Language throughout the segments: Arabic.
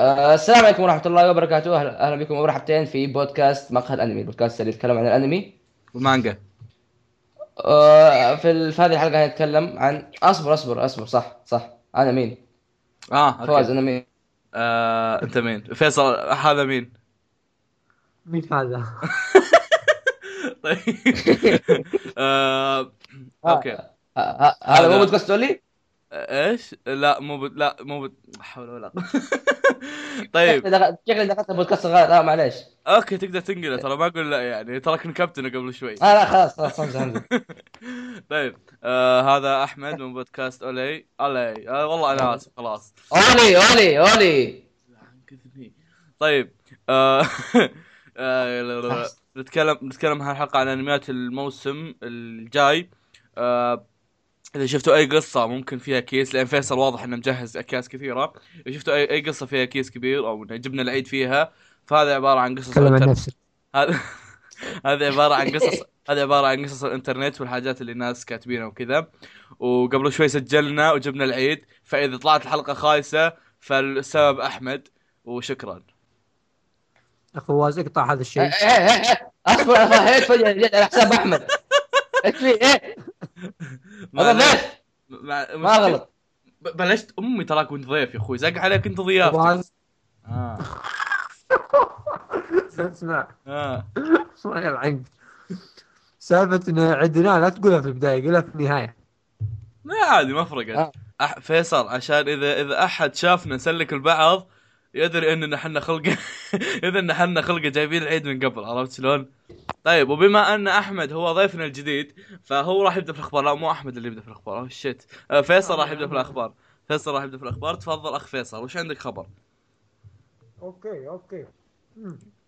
آه، السلام عليكم ورحمة الله وبركاته. أهلا أهلا بكم. مرحبتين في بودكاست مقهى الأنمي البودكاست اللي يتكلم عن الأنمي. والمانجا آه، في في هذه الحلقة هنتكلم عن أصبر أصبر أصبر. صح صح. أنا مين؟ آه فواز أنا مين؟ آه، أنت مين؟ فيصل هذا مين؟ مين هذا؟ طيب. آه، أوكي. آه، آه، هذا هذا- مو بودكاست لي؟ إيش؟ لا مو ب... لا مو ب... لا حول ولا قوة. طيب. شكلي دخلت بودكاست غلط لا معليش. أوكي تقدر تنقله. ترى ما أقول لا يعني. تراك نكبتنه قبل شوي. آه لا خلاص خلاص امزح امزح طيب. آه هذا أحمد من بودكاست أولي. أولي. آه والله أنا آسف خلاص. أولي أولي كذبني طيب. آه آه، نتكلم نتكلم هالحلقة عن أنميات الموسم الجاي. آه اذا شفتوا اي قصه ممكن فيها كيس لأن فيصل واضح انه مجهز اكياس كثيره اذا شفتوا اي اي قصه فيها كيس كبير أو جبنا العيد فيها فهذا عباره عن قصص هذا هذه عباره عن قصص هذه عباره عن قصص الانترنت والحاجات اللي الناس كاتبينها وكذا وقبل شوي سجلنا وجبنا العيد فاذا طلعت الحلقة خايسه فالسبب احمد وشكرا اخ فواز اقطع هذا إيه، الشيء إيه، إيه، فجأة جيت على حساب أحمد إيش في هذا ليش؟ مع... ما غلط. بلشت أمي تراك كنت ضيف يا أخوي. زق عليك أنت ضيافتي آه. اسمع آه. اسمع يا العنق. سالفة انه عدنا لا تقولها في البداية قولها في النهاية. لا عادي ما فرقت. آه. أح... فيصل عشان اذا إذا أحد شافنا نسلك البعض يدري إننا إحنا خلقه إذا ان إحنا خلقه جايبين العيد من قبل عرفت شلون؟ طيب وبما أن أحمد هو ضيفنا الجديد فهو راح يبدأ في الأخبار. لا مو أحمد اللي يبدأ في الأخبار. أوه shit آه، فيصل راح يبدأ في الأخبار. فيصل راح يبدأ في الأخبار. تفضل أخ فيصل وش عندك خبر؟ أوكي أوكي.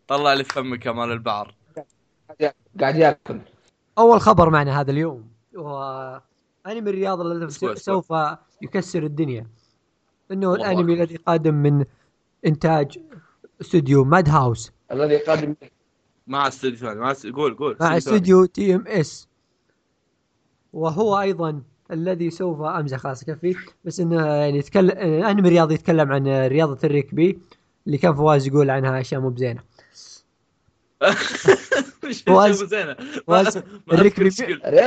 طلع لي فمك يا مال البعر. قاعد ياكل. أول خبر معنا هذا اليوم هو أنمي الرياضة الذي. سوف يكسر الدنيا. إنه والله. الأنمي الذي قادم من إنتاج استوديو ماد هاوس. الذي قادم مع استوديو ثاني مع است- قول قول مع. استوديو تي ام اس وهو أيضا الذي سوف أمزح خلاص كفي بس إنه يعني يتكلم انمي رياضي يتكلم عن رياضة الركبي اللي كان فواز يقول عنها أشياء مو بزينة. مش فواز- زينه الركبي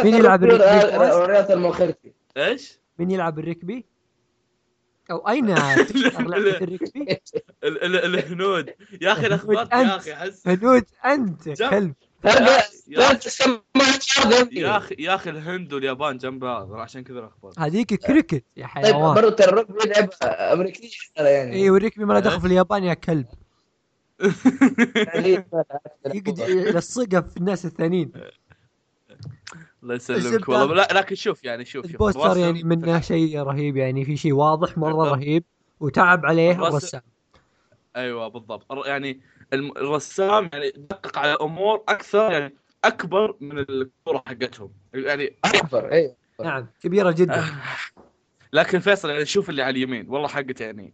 مين يلعب الركبي؟ المؤخرتي إيش؟ من يلعب الركبي؟ أو ال- ال- الهنود. يا أخي الأخبار يا أنت. أخي أحس. هنود أنت كلب. يا- أخي يا أخي. الهند واليابان جنب بعض عشان كذا الأخبار. هذيك كريكت يا طيب حيوان. برضو ترى الركبي لعبة أمريكية ترى يعني. أيوه الركبي ما له دخل في اليابان يا كلب. يقعد يلصقها في الناس الثانيين. الله يسلمك. والله. لا لكن شوف يعني شوف شوف البوستر يعني منه شيء رهيب يعني في شيء واضح مرة بالضبط. رهيب وتعب عليه الرسام. أيوه بالضبط. يعني الرسام يعني دقق على أمور أكثر يعني أكبر من الكره حقتهم. يعني أكبر. أيوه. نعم كبيرة جدا. لكن فيصل يعني شوف اللي على اليمين. والله حقته يعني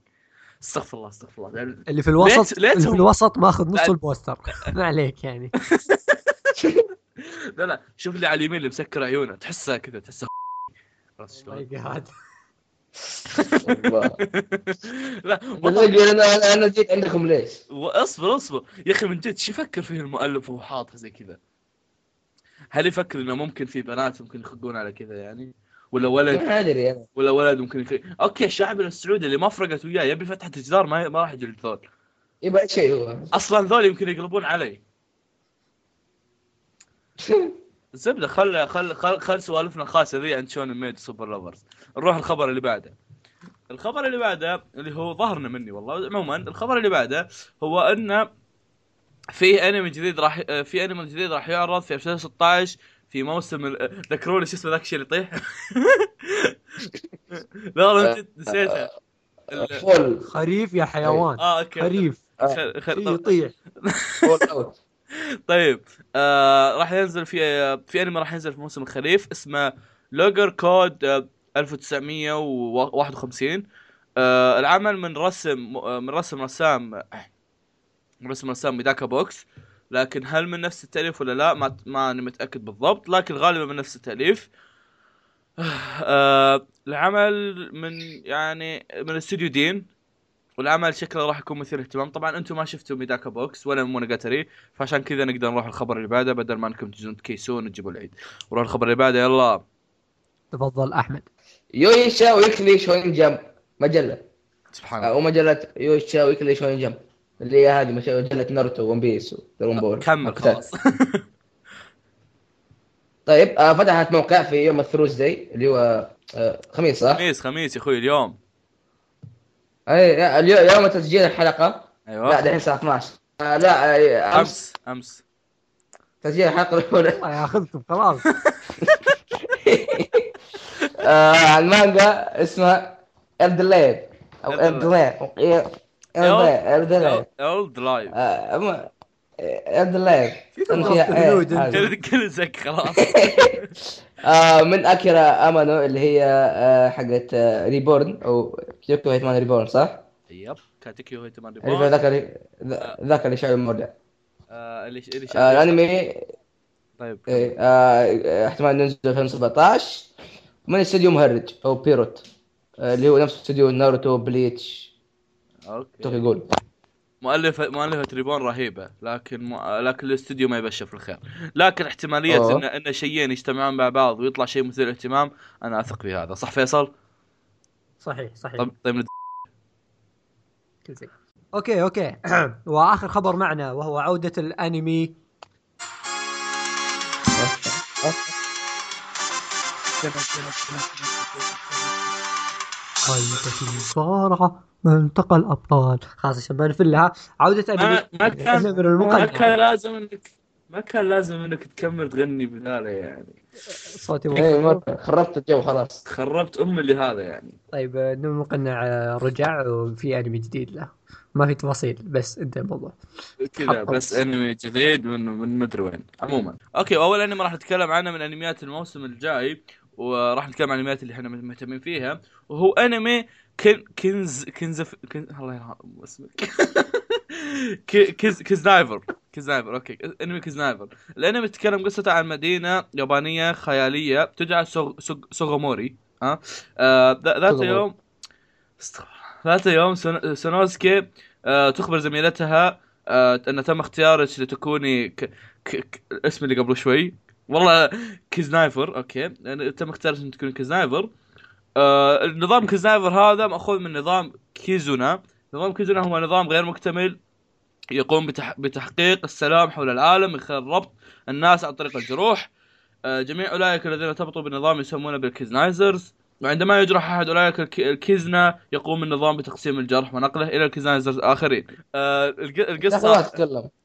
استغفر الله استغفر الله. يعني اللي في الوسط ليت- ليتهم- اللي في الوسط ماخذ نص البوستر. ما عليك يعني. لا لا شوف اللي على اليمين اللي مسكر عيونه تحسه كذا تحسه عرفت شلون؟ my God والله. لا والله أنا أنا جيت عندكم ليش؟ اصبر اصبر يا أخي من جد شو يفكر فيه المؤلف وهو حاطها زي كذا؟ هل يفكر إنه ممكن في بنات ممكن يخقون على كذا يعني؟ ولا ولد ما أدري أنا ولا ولد ممكن يخ... أوكي الشعب السعودي اللي ما فرقت وياه يبي فتحة جدار ما ما راح يجي ذول يبغى شيء هو أصلا ذول يمكن يقلبون علي الزبده خل خل خل, خل سوالفنا الخاصه ذي عند شون ميد super lovers نروح الخبر اللي بعده. الخبر اللي بعده اللي هو ظهرنا مني والله. عموما الخبر اللي بعده هو إن في انمي جديد راح في انمي جديد راح يعرض في 2016 في موسم ال- ذكروني شو اسمه ذاك الشيء اللي يطيح؟ لا والله نسيت- نسيتها. ال- fall خريف يا حيوان. آه أوكي خريف. يطيح. طيب. آه راح ينزل في في أنمي راح ينزل في موسم الخريف اسمه لوجر كود آه 1951 آه العمل من رسم آه من رسم رسام آه، رسم رسام ميداكا بوكس. لكن هل من نفس التأليف ولا لا؟ ما ما أنا متأكد بالضبط لكن غالبا من نفس التأليف. آه العمل من يعني من استوديو دين. والعمل شكله راح يكون مثير اهتمام. طبعا أنتم ما شفتوا ميداكا بوكس ولا مونوجاتري فعشان كذا نقدر نروح الخبر اللي بعده بدل ما أنكم تجون تكيسون وتجيبوا العيد. نروح الخبر اللي بعده يلا. تفضل أحمد. يويشا ويكلي شوين جمب. مجلة. سبحان أو الله. مجلة يويشا ويكلي شوين جمب. اللي هي هذه مجلة ناروتو ون بيس ودراغون بول. كمل. خلاص. طيب آه فتحت موقع في يوم ال Thursday اللي هو آه خميس صح؟ خميس خميس يا أخوي اليوم. أي اليوم يوم تسجيل الحلقة. أيوه. لا دحين الساعة 12 آه لا آه، أمس. أمس تسجيل الحلقة الأولى. الله ياخذكم خلاص. آه المانجا اسمها اردليد أو اردليد اردليد old life اردليد في ضغط هنود كل زك خلاص. آه، من اكيرا أمانو اللي هي آه، حقت آه، ريبورن أو كيوكو هيتمان ريبورن صح؟ يب كاتيكيو هيتمان ريبورن ذاك اللي ذاك اللي شايل المرجع آه، اللي اللي آه، الانمي طيب إيه، آه، احتمال ينزل 2017 من استوديو مهرج أو بيروت آه، اللي هو نفس استوديو ناروتو بليتش توكي okay يقول مؤلفة مؤلفة ريبورن رهيبة لكن م... لكن الاستوديو ما يبشر في الخير لكن احتمالية أوه. ان إن شيئين يجتمعون مع بعض ويطلع شيء مثير اهتمام أنا أثق في هذا صح فيصل؟ صحيح صحيح طيب طيب ند- كل شيء. okay okay وآخر خبر معنا وهو عودة الأنمي خيطة المصارعة ملتقى الابطال خلاص عشان ما نفلها عودة انمي ما ما كان من ما كان لازم انك ما كان لازم إنك تكمل تغني بهذا يعني. صوتي مو- مرة خربت الجو خلاص. خربت ام اللي هذا يعني. طيب آه، نور المقنع آه، رجع وفي أنمي جديد له. ما في تفاصيل بس انتهى الموضوع كذا. بس أنمي جديد من من مدري وين عموما. okay اول أنمي راح نتكلم عنه من أنميات الموسم الجاي. وراح نتكلم عن الانميات اللي إحنا مهتمين فيها وهو أنمي كن كنز كنز كن... الله يرحم اسمك ك- كز كزنايفر كزنايفر okay أنمي كزنايفر الأنمي يتكلم قصته عن مدينة يابانية خيالية تدعى سوغ... سوغ... سوغوموري ها آه ذا- ذات. يوم. ذات يوم سون- سونوسكي آه تخبر زميلتها آه أن تم اختيارك لتكوني ك... ك... ك... الاسم اللي قبل شوي والله كيزنايفر okay. تم اختيارك ان تكوني كيزنايفر. آه النظام كيزنايفر هذا مأخوذ من نظام كيزونا. نظام كيزونا هو نظام غير مكتمل يقوم بتح... بتحقيق السلام حول العالم من خلال ربط الناس عن طريق الجروح. آه، جميع أولئك الذين ارتبطوا بالنظام يسمونه بالكيزنايفرز. وعندما يجرح أحد أولئك الك- الكيزنا يقوم النظام بتقسيم الجرح ونقله إلى الكيزنايفرز الآخرين. آه،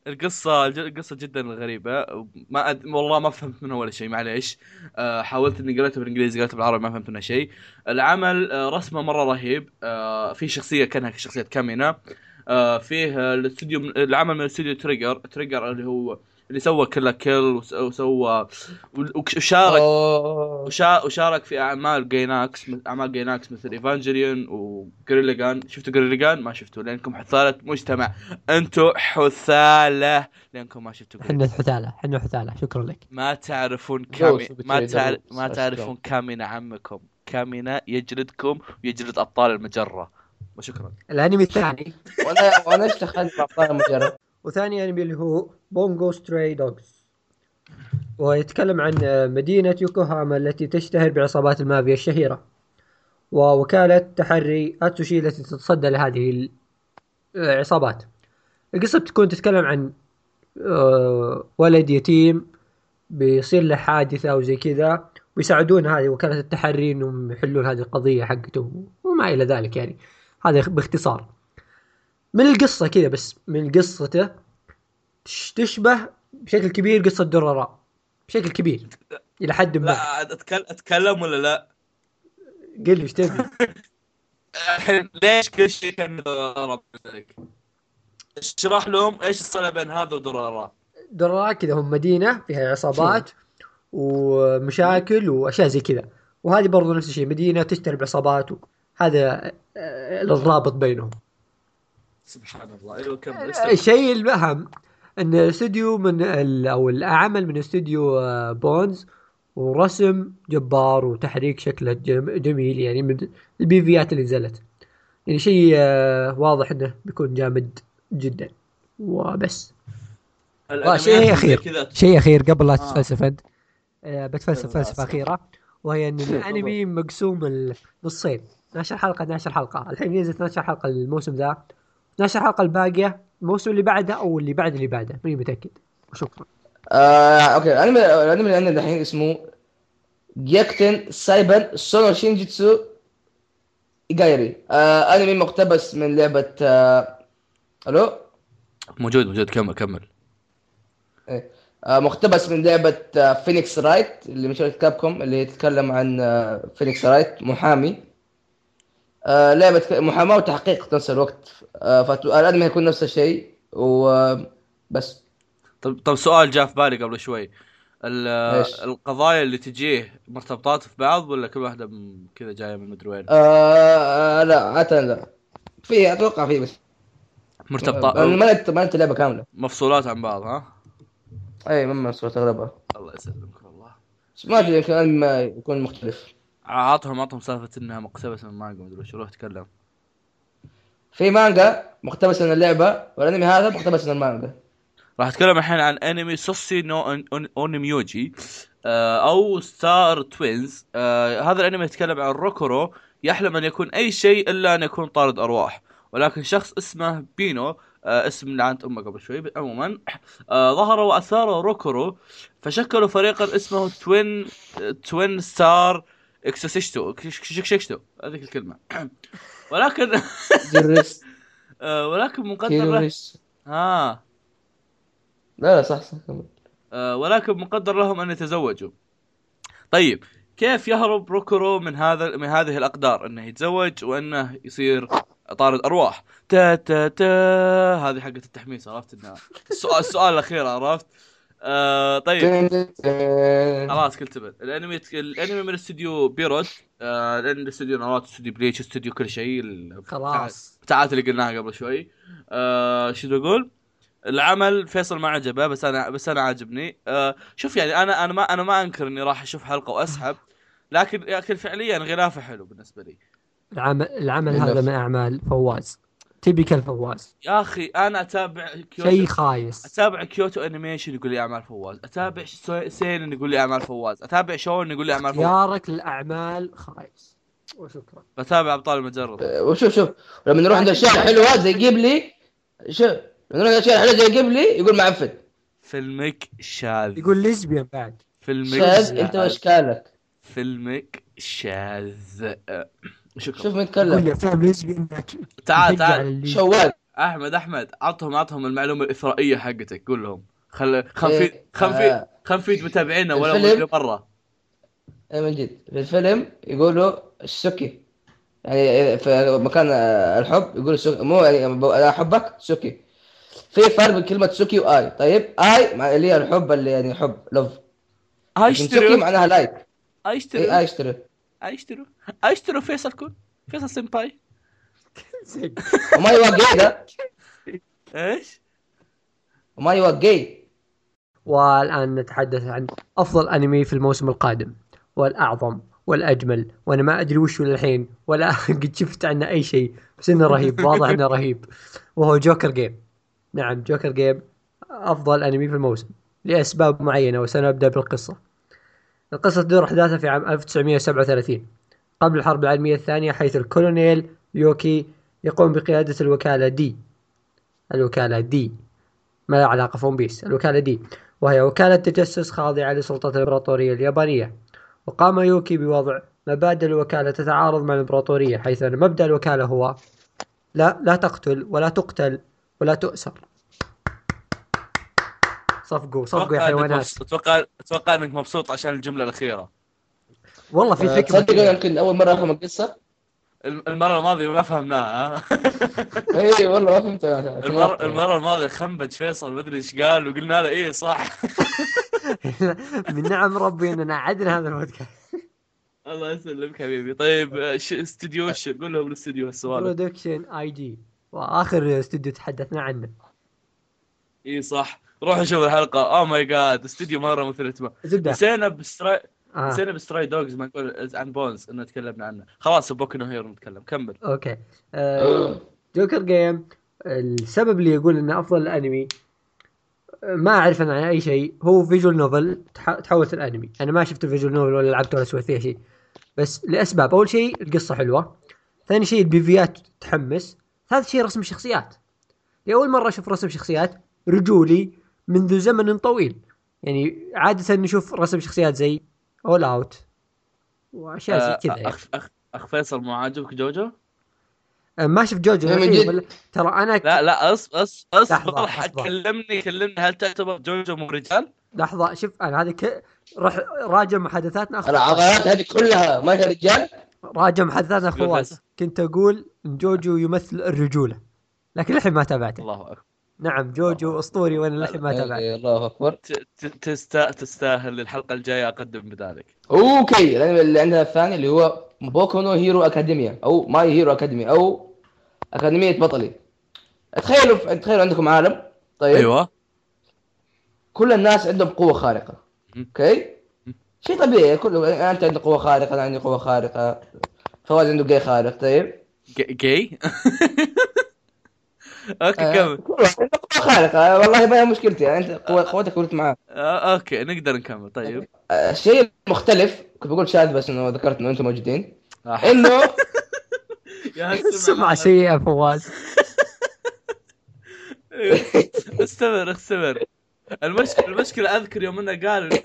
القصة الج- القصة جدا غريبة. ما أد... والله ما فهمت منها ولا شيء معليش. آه حاولت إني قريتها بالإنجليزي قريتها بالعربي ما فهمت منها شيء. العمل آه رسمه مرة رهيب. آه في شخصية كأنها شخصية كامينا آه فيه الاستوديو من... العمل من استوديو تريجر تريجر اللي هو اللي سوى كيل لا كيل وس- وسوى وشارك. وشارك في أعمال جيناكس أعمال جيناكس مثل ايفانجليون وجريليجان شفتوا جريليجان ما شفتوا لأنكم حثالة مجتمع. أنتم حثالة. لأنكم ما شفتوا إحنا الحثالة إحنا الحثالة شكرا لك. ما تعرفون كامي ما تعرف. ما تعرفون كامينا عمكم. كامينا يجلدكم ويجلد أبطال المجرة. وشكرا. الأنمي الثاني. وأنا وأنا إيش دخلت مع ابطال المجرة وثاني انمي اللي هو بونجو ستراي دوجز ويتكلم عن مدينة يوكوهاما التي تشتهر بعصابات المافيا الشهيرة. ووكالة تحري أتسوشي التي تتصدى لهذه العصابات. القصة بتكون تتكلم عن آه، ولد يتيم بيصير له حادثة أو زي كذا ويساعدون هذه وكالة التحري إنهم يحلون هذه القضية حقته وما إلى ذلك يعني. هذا باختصار. من القصة كذا بس من قصته تش- تشبه بشكل كبير قصة درراء بشكل كبير إلى حد ما. لا اتكلم أتكلم ولا لا؟ قل لي إيش تبي. الحين ليش كل شيء كان ذلك؟ اشرح لهم إيش الصلة بين هذا ودرارة درراء كذا هم مدينة فيها عصابات ومشاكل وأشياء زي كذا. وهذه برضو نفس الشيء مدينة تشتري بعصابات هذا آه، الرابط بينهم. سبحان الله. أيوه كمل الشيء الأهم إن استوديو من ال أو العمل من استوديو آه، بونز ورسم جبار وتحريك شكله جم- جميل يعني من البيفيات اللي نزلت. يعني شيء آه، واضح إنه بيكون جامد جدا. وبس. شيء. كذا شيء أخير قبل لا آه. تتفلسف أنت. آه، بتفلسف فلسفة. أخيرة. وهي إن الأنمي مقسوم نصين. 12 حلقة 12 حلقة. الحين نزلت 12 حلقة الموسم ذا. 12 حلقه الباقية الموسم اللي بعده أو اللي بعد اللي بعده ماني متأكد. وشكرا آه، okay. الأنمي الأنمي اللي عندنا الحين اسمه جيكتن سايبن سونو شينجيتسو إيجي آري آه، أنمي مقتبس من لعبة آه، ألو؟ موجود موجود. كمل كمل. إيه. آه، مقتبس من لعبة آه، فينيكس رايت اللي من شركة كابكوم اللي تتكلم عن آه، فينيكس رايت محامي. آه، لعبه ك- محاماة وتحقيق في نفس الوقت. آه، فالانمي هيكون نفس الشيء وبس طب طب سؤال جاء في بالي قبل شوي؟ القضايا اللي تجيه مرتبطات في بعض ولا كل واحدة كذا جاية من مدري وين؟ آه، لا عادة لا. في أتوقع في بس. مرتبطات. ما ما اللعبة كاملة. مفصولات عن بعض ها؟ اي ما صوت أغلبها. الله يسلمك والله. ما أدري يمكن يكون مختلف. عطهم عطهم سالفة إنها مقتبسة من مانجا مدري وش روح تكلم. في مانجا مقتبس من اللعبة والأنمي هذا مقتبس من المانجا. راح أتكلم الحين عن أنمي سوسي نو اونيميوجي أو ستار توينز آه، هذا الأنمي يتكلم عن روكورو يحلم أن يكون أي شيء إلا أن يكون طارد أرواح. ولكن شخص اسمه بينو آه، اسم لعنت أمه قبل شوي عموما آه، ظهر وأثار روكورو فشكلوا فريقا اسمه توين توين ستار اكسسشتو شكشكشتو هذيك الكلمة. ولكن آه، ولكن مقدر ها. لا لا صح صح. آه، ولكن مقدر لهم أن يتزوجوا. طيب كيف يهرب روكورو من هذا من هذه الأقدار؟ أنه يتزوج وأنه يصير طارد أرواح. تا تا تا. هذه حقت التحميس عرفت انها السؤال السؤال الأخير عرفت؟ آه طيب. خلاص كل تبن الأنمي الأنمي من استوديو بييرو آه لأن استوديو ناروتو استوديو بليتش استوديو كل شيء. خلاص. بتاعات اللي قلناها قبل شوي. آه شو بقول العمل فيصل ما عجبه بس أنا بس أنا عاجبني. آه شوف يعني أنا أنا ما أنا ما أنكر إني راح أشوف حلقة وأسحب. لكن لكن فعليا غلافه حلو بالنسبة لي. العمل العمل. هذا من أعمال فواز. typical فواز؟ يا أخي أنا أتابع كيوتو. شيء خايس. أتابع كيوتو أنيميشن يقول لي أعمال فواز. أتابع سينن يقول لي أعمال فواز. أتابع شونن يقول لي أعمال فواز. اختيارك للأعمال خايس. وشكرا. بتابع أبطال المجرة. آه، وشوف شوف. لما نروح عند الأشياء الحلوة زي جيبلي شوف. لما نروح عند الأشياء الحلوة زي جيبلي يقول معفن. فيلمك شاذ. يقول lesbian بعد. فيلمك شاذ؟ أنت وإشكالك. فيلمك شاذ. أه، شكرا. شوف مين يقول يتكلم لي أفلام lesbian تعال تعال. شوال. أحمد أحمد عطهم عطهم المعلومة الاثرائيه حقتك. قول لهم. خل خل إيه، في خل في آه. خل في متابعينا ولا مرة. إيه من جد. في الفيلم يقولوا ال 好き يعني في مكان آه، الحب يقول ال 好き مو يعني أنا أحبك 好き. في فرق بين كلمة سكي وآي. طيب آي مع اللي هي الحب اللي يعني حب لوف سكي اشتروا معناها لايك آي اشتروا آي اشتري. هاي اشتروا فيصل كون فيصل سمباي. وما يوقع ده إيش؟ وما يوقع والآن نتحدث عن أفضل أنمي في الموسم القادم والأعظم والأجمل وأنا ما أدري وش هو للحين ولا قد شفت عنه أي شيء بس إنه رهيب واضح إنه رهيب. وهو Joker Game نعم Joker Game أفضل أنمي في الموسم لأسباب معينة وسنبدأ بالقصة. القصة تدور احداثها في عام 1937 قبل الحرب العالمية الثانية حيث الكولونيل يوكي يقوم بقيادة الوكالة D. الوكالة D. ما لها علاقة في One Piece. الوكالة D. وهي وكالة تجسس خاضعة لسلطة الإمبراطورية اليابانية. وقام يوكي بوضع مبادئ الوكالة تتعارض مع الإمبراطورية حيث أن مبدأ الوكالة هو لا لا تقتل ولا تقتل ولا تؤسر. صفقوا صفقوا يا حيوانات. أتوقع أتوقع إنك مبسوط عشان الجملة الأخيرة. والله في حكمة تصدق كذا. يمكن أول مرة أفهم القصة؟ الم- المرة الماضية ما فهمناها ها؟ اي والله ما فهمتها. المره المرة الماضية خنبج فيصل ما أدري إيش قال وقلنا له إيه صح؟ من نعم ربي إننا عدنا هذا البودكاست. الله يسلمك حبيبي. طيب آه، استديو وش؟ قول لهم الاستديو السؤال. Production I.G وآخر استوديو تحدثنا عنه. إي صح. روحوا شوفوا الحلقة. Oh my God استديو مرة مثير اهتمام نسينا Stray آه. نسينا Stray Dogs ما نقول عن Bones إنه تكلمنا عنه. خلاص Boku no Hero نتكلم. كمل. Okay. آه، Joker Game السبب اللي يقول إنه أفضل الأنمي آه، ما أعرف أنا عن أي شيء هو visual novel تح- تحولت الانمي أنا ما شفت ال visual novel ولا لعبت ولا سويت فيها شيء. بس لأسباب. أول شيء القصة حلوة. ثاني شيء ال PVات تحمس. ثالث شيء رسم الشخصيات لأول مرة أشوف رسم شخصيات رجولي منذ زمن طويل يعني عادة نشوف رسم شخصيات زي All Out وأشياء زي آه، كذا يعني. اخ اخ أخ فيصل مو عاجبك جوجو؟ آه، ما شفت JoJo؟ ولا- ترى أنا لا لا أص أص أصبر حق لحظة. كلمني كلمني هل تعتبر JoJo مو رجال؟ لحظة شوف أنا هذه ك... راح راجع محادثاتنا العضلات هذه كلها ما هي رجال راجع محادثاتنا اخ قول فواز فيصل. كنت أقول إن JoJo يمثل الرجولة لكن الحين ما تابعته الله أكبر نعم JoJo أسطوري وأنا الحين ما تابعته إيه، الله أكبر. ت- ت- تستا تستاهل الحلقة الجاية أقدم بذلك. Okay الأنمي اللي عندنا الثاني اللي هو Boku no Hero Academia أو My Hero Academia أو أكاديمية بطلي. تخيلوا تخيلوا عندكم عالم طيب. أيوه. كل الناس عندهم قوة خارقة. Okay. شيء طبيعي كل أنت عندك قوة خارقة أنا عندي قوة خارقة فواز عنده جاي خارق طيب. جاي أوكي آه، كمل. عنده قوه خارقه والله ما هي مشكلتي. يعني أنت قوة- قوتك ولت معاه. آه، okay نقدر نكمل. طيب. آه، الشيء المختلف كنت بقول شاذ بس إنه ذكرت إنه أنتم موجودين. آه. إنه يا السمعة سيئة فواز. استمر استمر. المشكلة المشكلة أذكر يوم إنه قال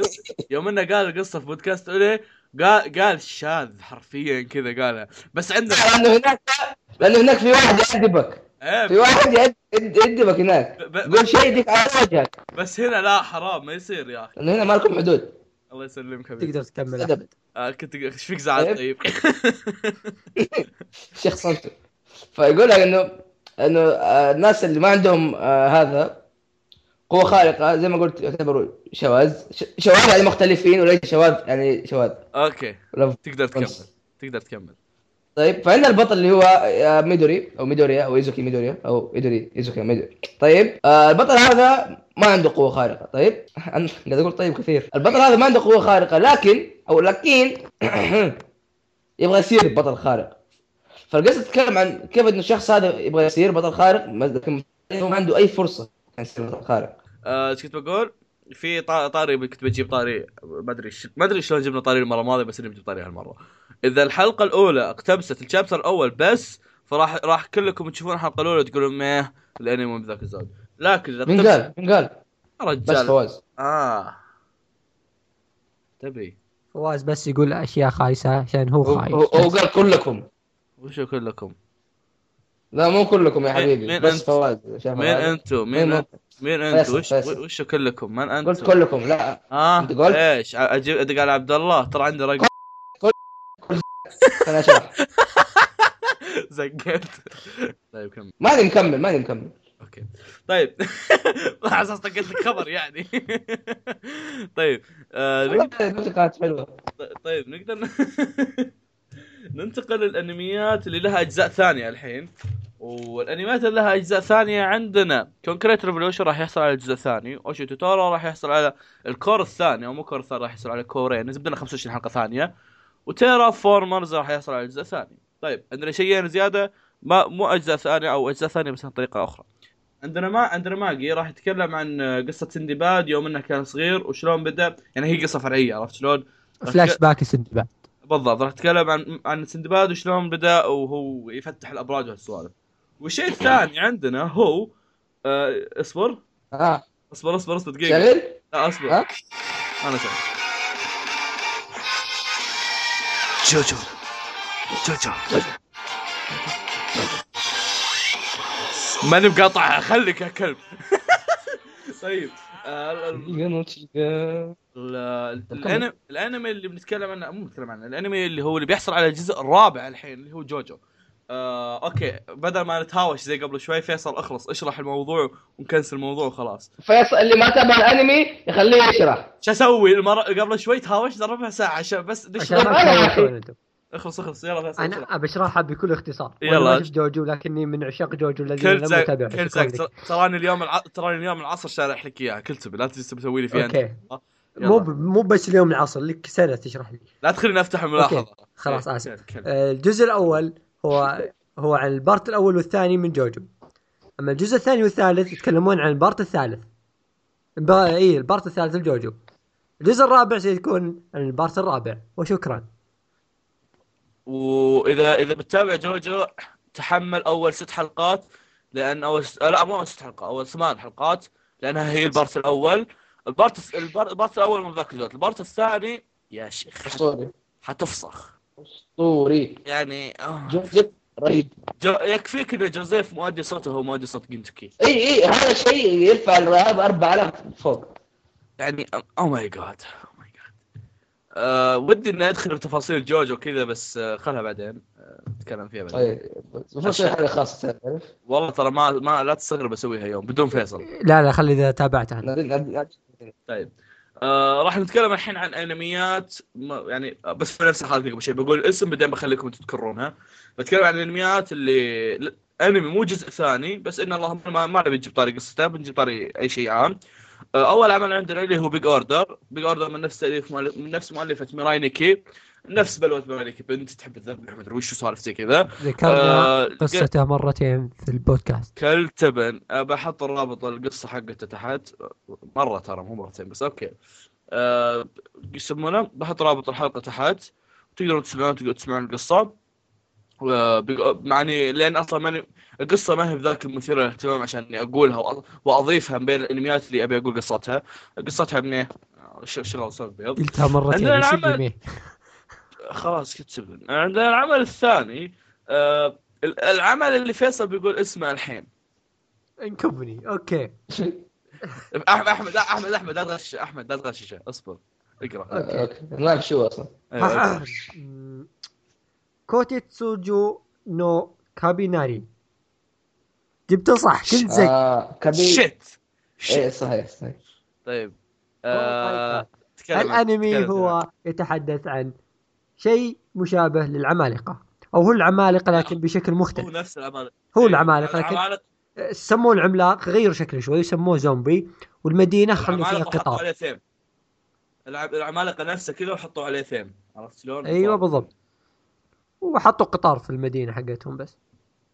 يوم إنه قال القصة في بودكاست اولي قال قال شاذ حرفيا كذا قالها بس عندنا لأنه هناك لأنه هناك في واحد يأدبك إيه في واحد يد- يأدبك هناك يقول شيء يديك على وجهك. بس هنا لا حرام ما يصير يا أخي. هنا ما لكم حدود. الله يسلمك حبيبي. تقدر تكمل. آه كنت إيش فيك زعلت طيب. شيخ صمته فيقول لك انه إنه آه، الناس اللي ما عندهم آه، هذا قوة خارقة زي ما قلت يعتبروا شواذ. شواذ يعني مختلفين وليس شواذ يعني شواذ. Okay. تقدر تكمل. تقدر تكمل. طيب فعندنا البطل اللي هو آه، ميدوري أو ميدوريا أو إيزوكي ميدوريا أو إيدوري إيزوكي ميدوري. طيب آه، البطل هذا ما عنده قوة خارقة. طيب أنا قاعد أقول طيب كثير. البطل هذا ما عنده قوة خارقة لكن أو لكن يبغى يصير بطل خارق. فالقصة تتكلم عن كيف إنه الشخص هذا يبغى يصير بطل خارق لكن ما عنده أي عشان يصير بطل خارق. آه، إيش كنت بقول؟ في طا- طاري كنت بجيب طاري ما أدري ما أدري شلون جبنا طاري المرة الماضية بس إني بجيب طاري هالمرة. إذا الحلقة الأولى اقتبست الشابتر الأول بس فراح راح كلكم تشوفون الحلقة الأولى تقولون مية الانمي مو بذاك الزود. لكن إذا مين اقتبست قال؟ مين قال؟ بس رجال فواز آه تبي فواز بس يقول أشياء خايسة عشان هو خايس هو, هو قال كلكم وشو كلكم؟ لا مو كلكم يا حبيبي مين بس أنت؟ فواز مين. أنتو؟ مين مين أنت؟ مين أنتو؟ وش. وش كلكم؟ من أنتو؟ قلت كلكم لا آه أنت قلت؟ إيش؟ أجيب أدق على عبد الله ترى عندي رقم أنا اشرح زقت طيب كمل. ماني مكمل ماني مكمل Okay. طيب. على أساس طقيت لك خبر يعني. طيب آه كانت حلوة. طيب نقدر ننتقل للأنميات اللي لها أجزاء ثانية الحين. والأنميات اللي لها أجزاء ثانية عندنا Concrete Revolutio راح يحصل على الجزء الثاني Ushio to Tora راح يحصل على ال cour الثاني أو مو cour الثاني راح يحصل على كورين. زبدنا 25 حلقة ثانية. و Terra Formars راح يحصل على الجزء الثاني طيب عندنا شيئين زيادة ما مو أجزاء ثانية أو أجزاء ثانية بس بطريقه أخرى. عندنا ما عندنا Magi راح يتكلم عن قصة سندباد يوم إنه كان صغير وشلون بدأ. يعني هي قصة فرعية عرفت شلون؟ فلاش back السندباد بالضبط راح اتكلم عن عن سندباد وشلون بدأ وهو يفتح الأبراج وهالسوالف والشيء الثاني عندنا هو آه اصبر. ها اصبر اصبر اصبر دقيقة. شغل؟ لا اصبر. أنا شغل. JoJo JoJo ماني مقاطع خليك يا كلب طيب. ال- ال- ال- الانمي الأنمي اللي بنتكلم عنه مو بنتكلم عنه. الأنمي اللي هو اللي بيحصل على الجزء الرابع الحين اللي هو JoJo. آه، okay. بدل ما نتهاوش زي قبل شوي فيصل اخلص اشرح الموضوع ونكنسل الموضوع وخلاص. فيصل اللي ما تابع الأنمي يخليه يشرح. شو أسوي؟ المرة قبل شوي تهاوشنا ربع ساعة عشان بس عشان نشرح اخلص اخلص. يلا فيصل أنا اشرحها بكل اختصار. يلا. شفت JoJo لكني من عشاق JoJo الذين كل لم يتابعوا كل. تراني اليوم الع... تراني اليوم العصر شارح لك إياها. كل تبي لا تسوي لي فيها. انت okay مو مو بس اليوم العصر لك سنة تشرح لي. لا تخليني افتح الملاحظه. خلاص. تكلم. آه، الجزء الأول هو هو عن ال part الأول والثاني من JoJo أما الجزء الثاني والثالث يتكلمون عن ال part الثالث. إي ال part الثالث الجوجو الجزء الرابع سيكون عن ال part الرابع وشكرا. وإذا إذا بتتابع جوجو تحمل أول ست حلقات لأن أول ست... لا مو أول ست حلقات أول ثمان حلقات لأنها هي ال part الأول. ال part ال par- ال part الأول من ذاك الجزء ال part الثاني يا شيخ حتفصخ أسطوري. يعني آه. جوزيف رهيب. جو... يكفيك ان جوزيف مؤدي صوته هو مؤدي صوت جنتوكي. إي إي هذا شيء يرفع الرهاب 4000 فوق. يعني oh my god oh my god آه، ودي إني أدخل بتفاصيل جوجو كذا بس آه، خلها بعدين آه، نتكلم فيها بعدين. طيب بس حاجة خاصة تعرف؟ والله ترى ما ما لا تستغرب أسويها يوم بدون فيصل. لا لا خلي إذا تابعتها طيب. آه راح نتكلم الحين عن أنميات. يعني آه، بس في نفس الحلقة قبل شيء بقول الاسم بعدين بخليكم تذكرونها بتكلم عن الأنميات اللي أنمي مو جزء ثاني بس إن اللهم ما, ما نبي نجيب طاري قصته بنجيب طاري أي شيء عام. آه أول عمل عندنا اللي هو Big Order Big Order من نفس تأليف من نفس مؤلفة ميراي نيكي. نفس ميراي نيكي بنت تحب الذبح مدري وش سوالف زي كذا. ذكرنا آه، قصته مرتين في البودكاست. كالتبن بحط الرابط القصة حقته تحت. مرة ترى مو مرتين بس أوكي. أه يسمونه؟ بحط رابط الحلقة تحت. تقدرون تسمعون تقدرون تسمعون القصة. معني لأن أصلا ماني القصة ما هي بذاك المثير للاهتمام عشان إني أقولها وأضيفها من بين الأنميات اللي أبي أقول قصتها. قصتها من شغل صوت بيض قلتها مرتين عندنا إيش العمل- اللي ميه؟ خلاص كتب عندنا العمل الثاني ال- العمل اللي فيصل بيقول اسمه الحين. انكبني. أوكي. احمد أحمد لا أحمد أحمد لا تغش أحمد لا تغششه اصبر. اقرأ. أوكي ما اعرف شو أصلا. أيوة. مم. كوتيتسوجو نو كابيناري. جبته صح. كنت زك آه كبير شيت إيه صحيح صحيح. طيب. آه، عن- الأنمي هو يتحدث عن شيء مشابه للعمالقة. أو هو العمالقة لكن بشكل هو مختلف نفس العمالقة. هو العمالقة لكن العمالقه سموه العملاق غيروا شكله شوي سموه زومبي. والمدينة خلوا فيها العمالقة قطار. العمالقة نفسها كذا وحطوا عليه ثيم. عرفت شلون؟ أيوه بالضبط. وحطوا قطار في المدينة حقتهم بس.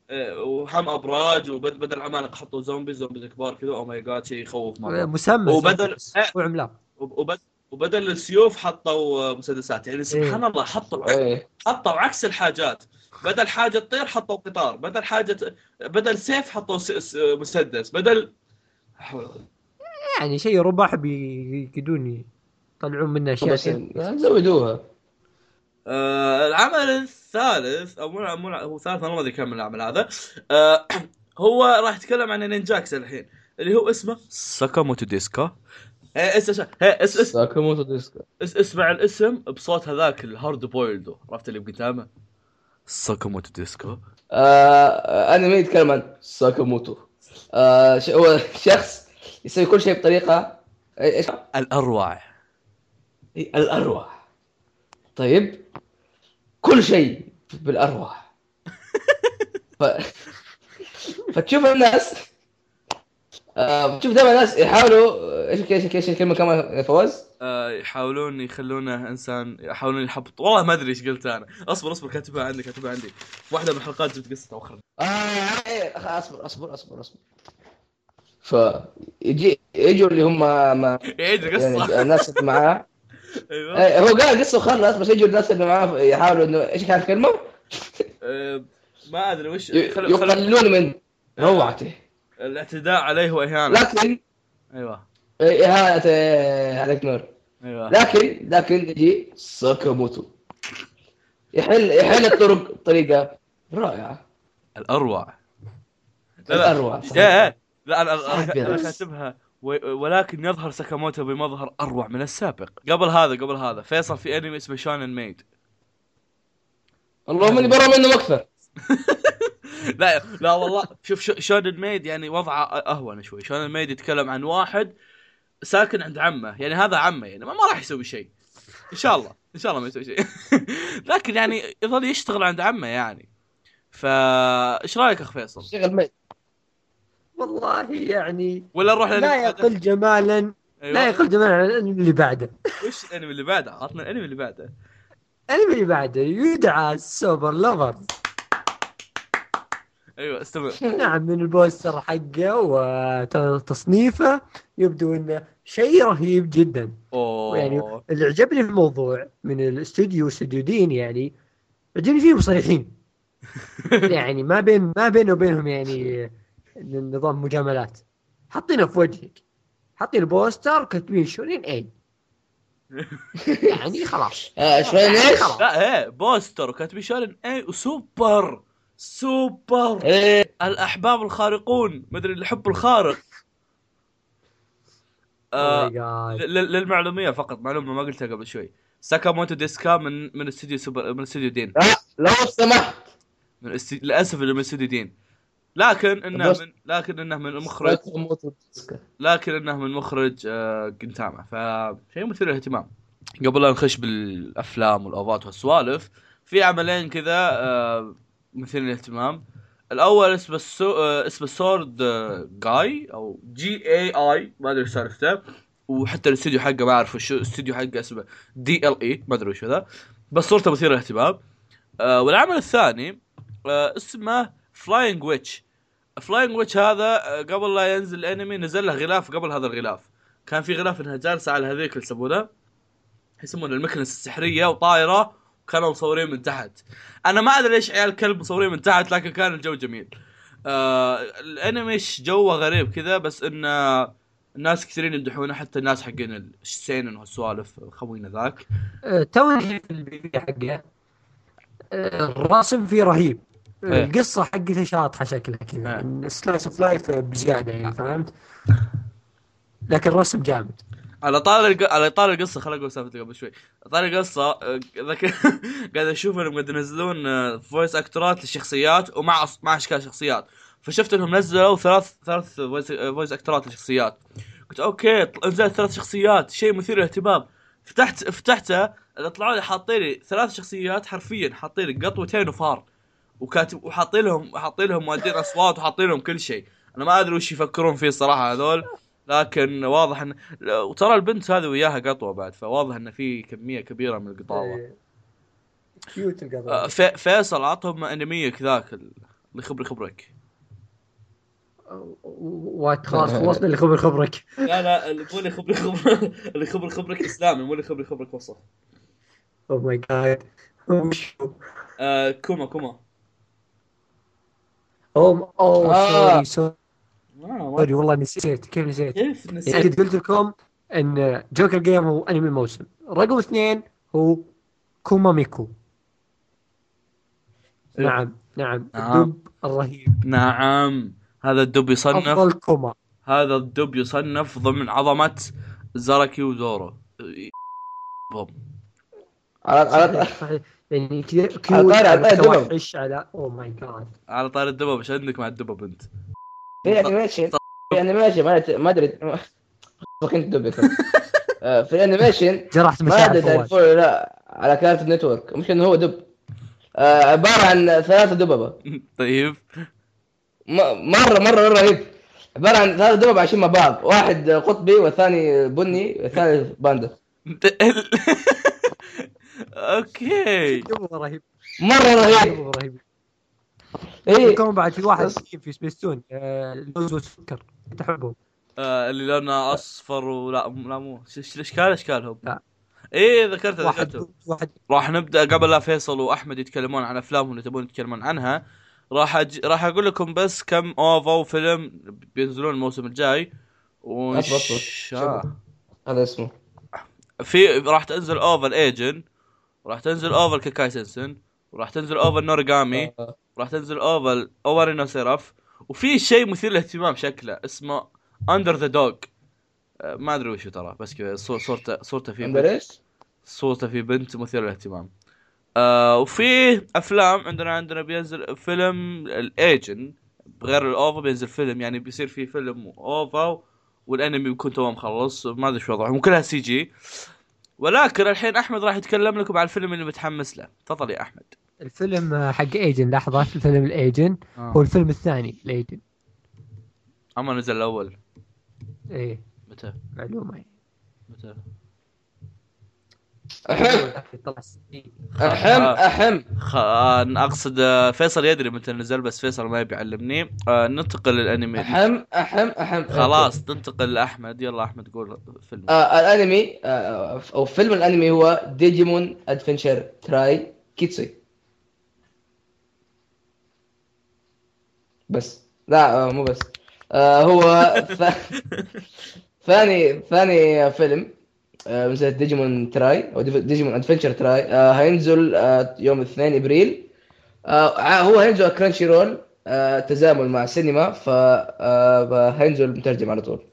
إيه، وهم أبراج وبدل العمالقة حطوا زومبي زومبي كبار كذا. oh my god شيء يخوف مرة. مسمى وبدل- بس هو عملاق. وب- وبد- وبدل السيوف حطوا مسدسات. يعني سبحان إيه. الله حطوا إيه. حطوا عكس الحاجات. بدل حاجة تطير حطوا قطار. بدل حاجة بدل سيف حطوا. مسدس. بدل يعني شيء رباح بيقدون يطلعون منه أشياء كثير. زودوها. آه العمل الثالث أو مو مو هو ثالث أنا ما أدري كم العمل هذا. آه هو راح يتكلم عن النينجاكس الحين اللي هو اسمه ساكاموتو ديسكا. إيه، إس إس إس إس. ساكاموتو ديسكو إس إسمع الاسم بصوت هذاك الهارد بويلدو. عرفت اللي بقدامه؟ ساكاموتو ديسكا. آه انمي يتكلم عن ساكاموتو. آه ش- هو شخص يسوي كل شيء بطريقة إيش؟ الأروع. إيه، الارواح طيب كل شيء بالارواح ف... فتشوف الناس آه تشوف دائما الناس يحاولوا إيش إيش إيش الكلمة كمان يا فواز؟ آه يحاولون يخلونه إنسان يحاولون يحبط. والله ما أدري إيش قلت أنا. أصبر أصبر كاتبها عندي كاتبها عندي. في واحدة من الحلقات جبت قصة أخرى أخ- أصبر أصبر أصبر أصبر. فيجي يجوا اللي هم ما يعيد يعني الناس اللي معاه. أيوه. إيه، هو قال قصة وخلص بس يجوا الناس اللي معاه يحاولوا إنه إيش كانت الكلمة؟ آه، ما أدري وش. يقللون من روعته. الاعتداء عليه وإهانة. لكن أيوه. إيه، إهانة عليك نور. أيوه. لكن لكن يجي ساكاموتو يحل يحل الطرق بطريقة رائعة. الأروع. لا لا. الأروع يا. لا أنا. كاتبها. و- ولكن يظهر ساكاموتو بمظهر أروع من السابق. قبل هذا قبل هذا. فيصل في انمي اسمه شونن ميد اللهم إني برا منه أكثر. لا لا والله شوف شو- شونن ميد يعني وضعه أهون شوي. شونن ميد يتكلم عن واحد ساكن عند عمه. يعني هذا عمه يعني ما, ما راح يسوي شيء. إن شاء الله إن شاء الله ما يسوي شيء. لكن يعني يظل يشتغل عند عمه يعني. فا إيش رأيك أخ فيصل؟ شغل ميت والله يعني ولا نروح لا يقل جمالا أيوة. لا يقدم على الأنمي اللي بعده. وش الأنمي اللي بعده؟ عطنا الأنمي اللي بعده. الأنمي اللي بعده يدعى Super Lovers. أيوه استمع. نعم من ال poster حقه وتصنيفه يبدو إنه شيء رهيب جدا. يعني أوه. اللي عجبني في الموضوع من الاستوديو استوديو دين يعني عجبني فيهم صريحين يعني ما بين ما بينه وبينهم يعني نظام مجاملات. حاطينه في وجهك. حاطين ال poster كاتبين shounen ai يعني خلاص. آه شوي يعني إيش؟ لا إيه poster وكاتبين shounen ai و super. super. إيه. الأحباب الخارقون. مدري الحب الخارق. آه Oh للمعلومية فقط معلومة ما قلتها قبل شوي. ساكاموتو ديسكا من من استوديو سوبر من استوديو دين. لا لو سمحت. من است... للأسف إنه من استوديو دين. لكن إنه من لكن إنه من مخرج. لكن إنه من مخرج آه، جنتاما. فشيء مثير للاهتمام. قبل لا نخش بالأفلام والاوفات والسوالف في عملين كذا آه، مثير للاهتمام. الأول اسمه. آه، اسمه Sword آه، جاي أو جي اي اي ما أدري إيش سالفته. وحتى الاستوديو حقه ما أعرف وش الاستوديو حقه اسمه DLE ما أدري وش هذا بس صورته مثيره للاهتمام. آه، والعمل الثاني اسمه Flying Witch Flying Witch هذا قبل لا ينزل الأنمي نزل له غلاف قبل هذا الغلاف. كان في غلاف إنها جالسة على هذيك اللي يسمونها يسمونها المكنسة السحرية وطايره وكانوا مصورين من تحت. أنا ما أدري ليش عيال كلب مصورين من تحت لكن كان الجو جميل. آه الانمي ش- جوه غريب كذا بس انه الناس كثيرين يمدحونه حتى الناس حقين ال seinen والسوالف خوينا ذاك آه، توني في البداية حقه. آه، الرسم فيه رهيب. آه، إيه. القصة حقته شاطحة شكلها كذا. slice of life بزيادة يعني فهمت؟ لكن الرسم جامد. على طار الق... على طار القصة خليني أقول سالفتي قبل شوي. على طار القصة آه، ذاك قاعد أشوف إنهم قاعد ينزلون voice actor ات للشخصيات ومع مع أشكال شخصيات. فشفت إنهم نزلوا ثلاث ثلاث voice, actor ات للشخصيات. قلت أوكي نزلت ثلاث شخصيات شيء مثير للاهتمام. فتحت فتحته طلعوا لي حاطين لي ثلاث شخصيات حرفيا حاطين لي قطوتين وفار. وكاتب وحاطين لهم حاطين لهم مؤدين أصوات وحاطين لهم كل شيء. أنا ما أدري وش يفكرون فيه الصراحة هذول. لكن واضح ان وترى البنت هذه وياها قطوة بعد فواضح إن في كمية كبيرة من القطاوة. إيه. كيوت آه، القضاء في فيصل عطهم انميه كذاك ال- اللي خبري خبرك وات خلاص خلصنا اللي خبر خبرك لا لا اللي مو اللي خبري خبرك اللي خبري خبرك إسلامي مو اللي خبري خبرك وصف أو ماي جاد آه كوما كوما. اوه اوه آه. سوري سوري آه، سوري والله نسيت. كيف نسيت؟ كيف يعني نسيت؟ كنت قلت لكم إن جوكر جيم هو انمي الموسم رقم اثنين هو كوما ميكو. نعم نعم. نعم. الدب الرهيب. نعم. هذا الدب يصنف أفضل كوما هذا الدب يصنف ضمن عظمة زاركي ودورو بوم على على. يعني كذا على كيوت طاري- على طاري دبب. متوحش على اوه ماي جاد على طار الدبب إيش عندك مع الدبب انت؟ في انيميشن في انيميشن ما أدري- ما أدري. كنت دبك آه، في انيميشن جرحت ما مشاعر أدري تعرفوه ولا لا على كارت نتورك مش إنه هو دب. آه، عبارة عن ثلاثة دببه طيب. مره مره رهيب. عبارة عن ثلاثة دببه عايشين مع بعض. واحد قطبي والثاني بني والثالث باندا. أوكي. دب رهيب. مرة رهيب. إيه. كمان بعد في واحد في سبيستون آه، لوز وسكر. تحبهم آه اللي لونه أصفر ولا لا مو الاشكال اشكالهم لا. إيه ذكرته واحد ذكرته. واحد. راح نبدأ قبل لا فيصل وأحمد يتكلمون عن افلامهم اللي تبون يتكلمون عنها. راح أج... راح أقول لكم بس كم OVA وفيلم بينزلون الموسم الجاي. وش... هذا اسمه. في راح تنزل OVA الايجن وراح تنزل OVA كاكاي سنسن وراح تنزل OVA آه، راح تنزل OVA OVA سيراف وفي شيء مثير للاهتمام شكله اسمه Under the Dog ما أدري وش ترى بس كذا صور- صورته صورته في إيش؟ صورته في بنت مثيرة للاهتمام. آه وفي أفلام عندنا عندنا بينزل فيلم الايجن بغير ال OVA بينزل فيلم. يعني بيصير في فيلم OVA والأنمي بيكون تو مخلص ما أدري شو وضعهم كلها CG ولكن الحين أحمد راح يتكلم لكم عن الفيلم اللي متحمس له. تفضل يا أحمد. الفيلم آه، حق ايجن لحظة الفيلم الايجن هو الفيلم الثاني الايجن أما نزل الأول. إيه. متى؟ معلومة. متى؟ أحم. أحم أحم. خ... آه، أقصد آه، فيصل يدري متى نزل بس فيصل ما يبي يعلمني آه ننتقل للأنمي. أحم أحم أحم. خلاص ننتقل لأحمد. يلا أحمد قول فيلم. آه الأنمي آه أو فيلم الأنمي هو Digimon Adventure tri كيتسي بس. لا آه مو بس. آه هو ف... ثاني ثاني فيلم من سلسلة Digimon tri أو Digimon Adventure tri آه هينزل آه يوم 2 إبريل. آه هو هينزل Crunchyroll آه تزامن مع السينما فهينزل مترجم على طول.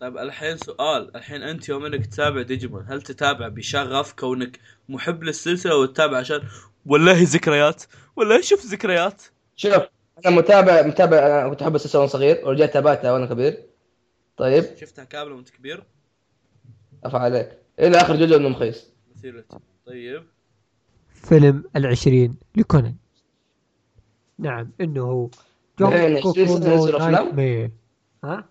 طيب الحين سؤال. الحين أنت يوم إنك تتابع ديجيمون هل تتابع بشغف كونك محب للسلسلة وتتابع عشان والله ذكريات؟ والله شوف ذكريات. شوف أنا متابع متابع أنا كنت أحب السلسلة وأنا صغير ورجعت تابعتها وأنا كبير. طيب. شفتها كاملة وأنت كبير؟ افا عليك. إلى آخر جزء انه مخيس. مثيرة طيب. فيلم العشرين لكونان. نعم إنه جون 20 سنة كوكونو ينزل أفلام؟ nightmare. ها؟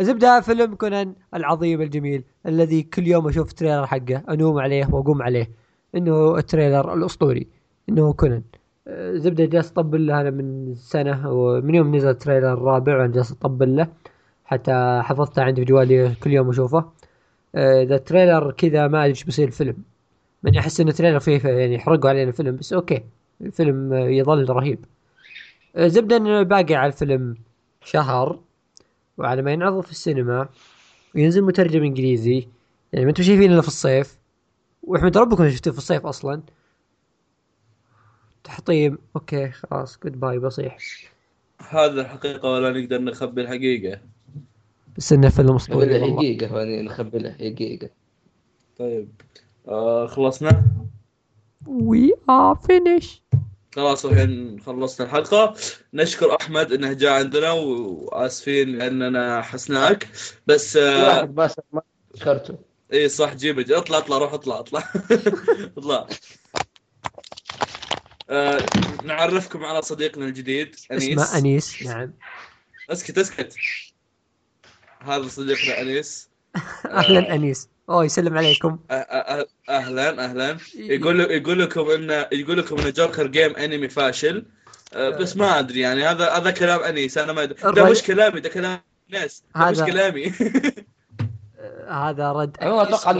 الزبدة فيلم كونان العظيم الجميل الذي كل يوم أشوف trailer حقه أنوم عليه وأقوم عليه. إنه ال trailer الأسطوري إنه كونان. زبدة جالس اطبل له أنا من سنة ومن يوم نزل ال trailer الرابع وأنا جالس اطبل له حتى حفظته عندي في جوالي كل يوم أشوفه. آه، إذا ال trailer كذا ما أدري إيش بيصير الفيلم. ماني أحس إن ال trailer فيه يعني يحرقوا علينا الفيلم بس أوكي. الفيلم يظل رهيب. آه، زبدة إنه باقي على الفيلم شهر وعلى ما ينعرض في السينما وينزل مترجم إنجليزي. يعني ما أنتم شايفين إلا في الصيف. وأحمد ربكم شفتوه في الصيف أصلا. تحطيم. أوكي خلاص goodbye بصيح. هذا الحقيقة ولا نقدر نخبي الحقيقة. بس إنه فيلم اسطوري له والله. دقيقه يعني نخبي له دقيقه طيب. آه خلصنا؟ we are finish خلاص الحين خلصنا الحلقة. نشكر أحمد إنه جاء عندنا وآسفين لأننا حسناك. بس آه واحد ما شكرته إي صح جيب اطلع اطلع روح اطلع اطلع. اطلع. آه نعرفكم على صديقنا الجديد أنيس. اسمه أنيس نعم. اسكت اسكت. هذا صديقنا أنيس. أهلا أنيس. أوه يسلم عليكم. أه- أه- أهلا أهلا. يقول يقول لكم انه يقول لكم انه Joker Game انمي فاشل. بس ما أدري يعني هذا هذا كلام أنيس أنا ما أدري. ده مش كلامي ده كلام ناس ده مش كلامي. آه، هذا رد أنيس أتوقع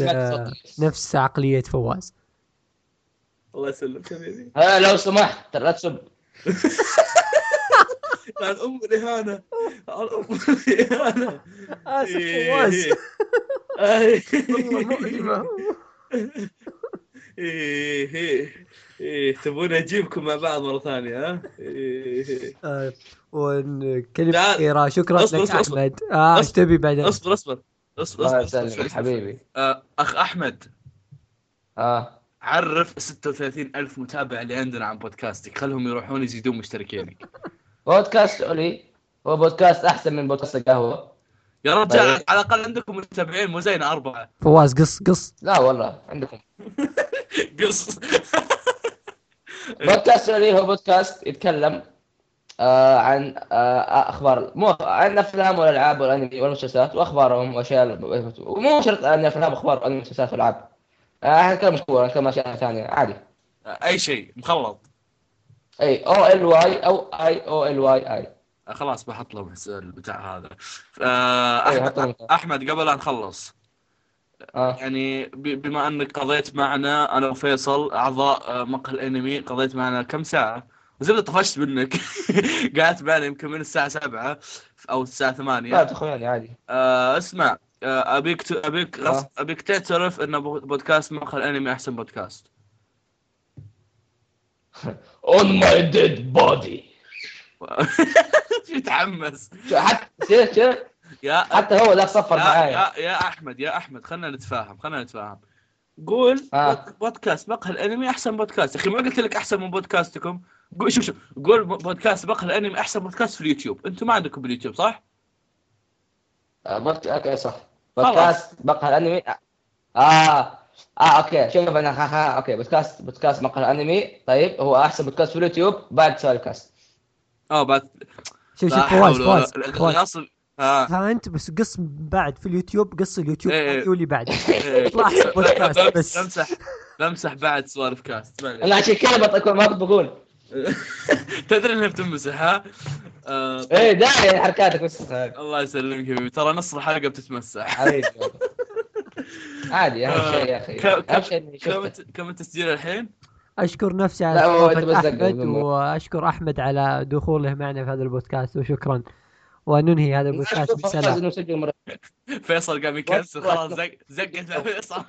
آه، نفس عقلية فواز. الله يسلمك حبيبي. ها لو سمحت لا تسب عن ام الاهانه عن ام الاهانه آسف إيه. فواز. إيه. والله إيه إيه تبون أجيبكم مع بعض مرة ثانية ها؟ إيه. آه، وكلمة أخيرة شكرا لك. أحمد. آه إيش أصبر. تبي بعدين. أصبر أصبر. أصبر الله أصبر, أصبر, يسلمك أصبر. حبيبي. آه، أخ أحمد. آه. عرف 36 ألف متابع اللي عندنا عن بودكاستك. خلهم يروحون يزيدون مشتركينك. بودكاست أولي. هو بودكاست أحسن من بودكاست القهوة. يا رجال طيب. على الأقل عندكم متابعين مو زينا أربعة. فواز قص قص. لا والله عندكم. قص. بودكاست أولي هو بودكاست يتكلم آه عن آه أخبار مو عن افلام والألعاب والأنمي والمسلسلات وأخبارهم وأشياء ومو شرط أن افلام أخبار وانمي مسلسلات والعاب آه نتكلم مشهور نتكلم اشياء ثانية عادي. أي شيء مخلط. أي أو ال واي أو اي أو ال واي اي آه، خلاص بحط لهم البتاع هذا. آه، لهم. أحمد قبل لا نخلص. آه. يعني بما أنك قضيت معنا أنا وفيصل أعضاء آه، مقهى الأنمي قضيت معنا كم ساعة؟ وزبده طفشت منك. قعدت معنا يمكن من الساعة 7 أو الساعة 8 لا تخويني عادي. آه اسمع. آه أبيك ت... أبيك غص... آه. أبيك تعترف إن بو- بودكاست مقهى الانمي أحسن بودكاست. on my dead body يتحمس حتى شوف شوف يا حتى هو ذا صفر يا, معايا. يا يا أحمد يا أحمد خلينا نتفاهم خلينا نتفاهم. قول آه. بود- بودكاست مقهى الانمي أحسن بودكاست. يا أخي ما قلت لك أحسن من بودكاستكم. قول شوف شوف. قول بودكاست مقهى الانمي أحسن بودكاست في اليوتيوب. أنتم ما عندكم باليوتيوب صح؟ آه، بودك... okay صح. بودكاست مقهى الأنمي. آه آه okay. شوف أنا ها ها okay. بودكاست بودكاست مقهى الأنمي. طيب هو أحسن بودكاست في اليوتيوب بعد سؤال كاست آه بعد. شوف شوف فواز فواز الاصل ها فانت بس قص بعد في اليوتيوب قص اليوتيوب إيه. واللي بعد. إيه. يطلع أحسن بودكاست بس. بمسح بمسح بعد سوالف كاست. أنا عشان كذا ما كنت بقول. تدري إنها بتنمسح ها؟ آه، إيه داعي حركاتك بس. الله يسلمك يا حبيبي. ترى نص الحلقة بتتمسح. عادي. أهم شيء يا أخي. كم- كم- اهم شيء إني كم شفته. كم التسجيل الحين؟ أشكر نفسي على أحمد. وأشكر أحمد على دخوله معنا في هذا البودكاست وشكرا. وننهي هذا البودكاست بسلام. فيصل قام يكسر خلاص زق زقت فيصل.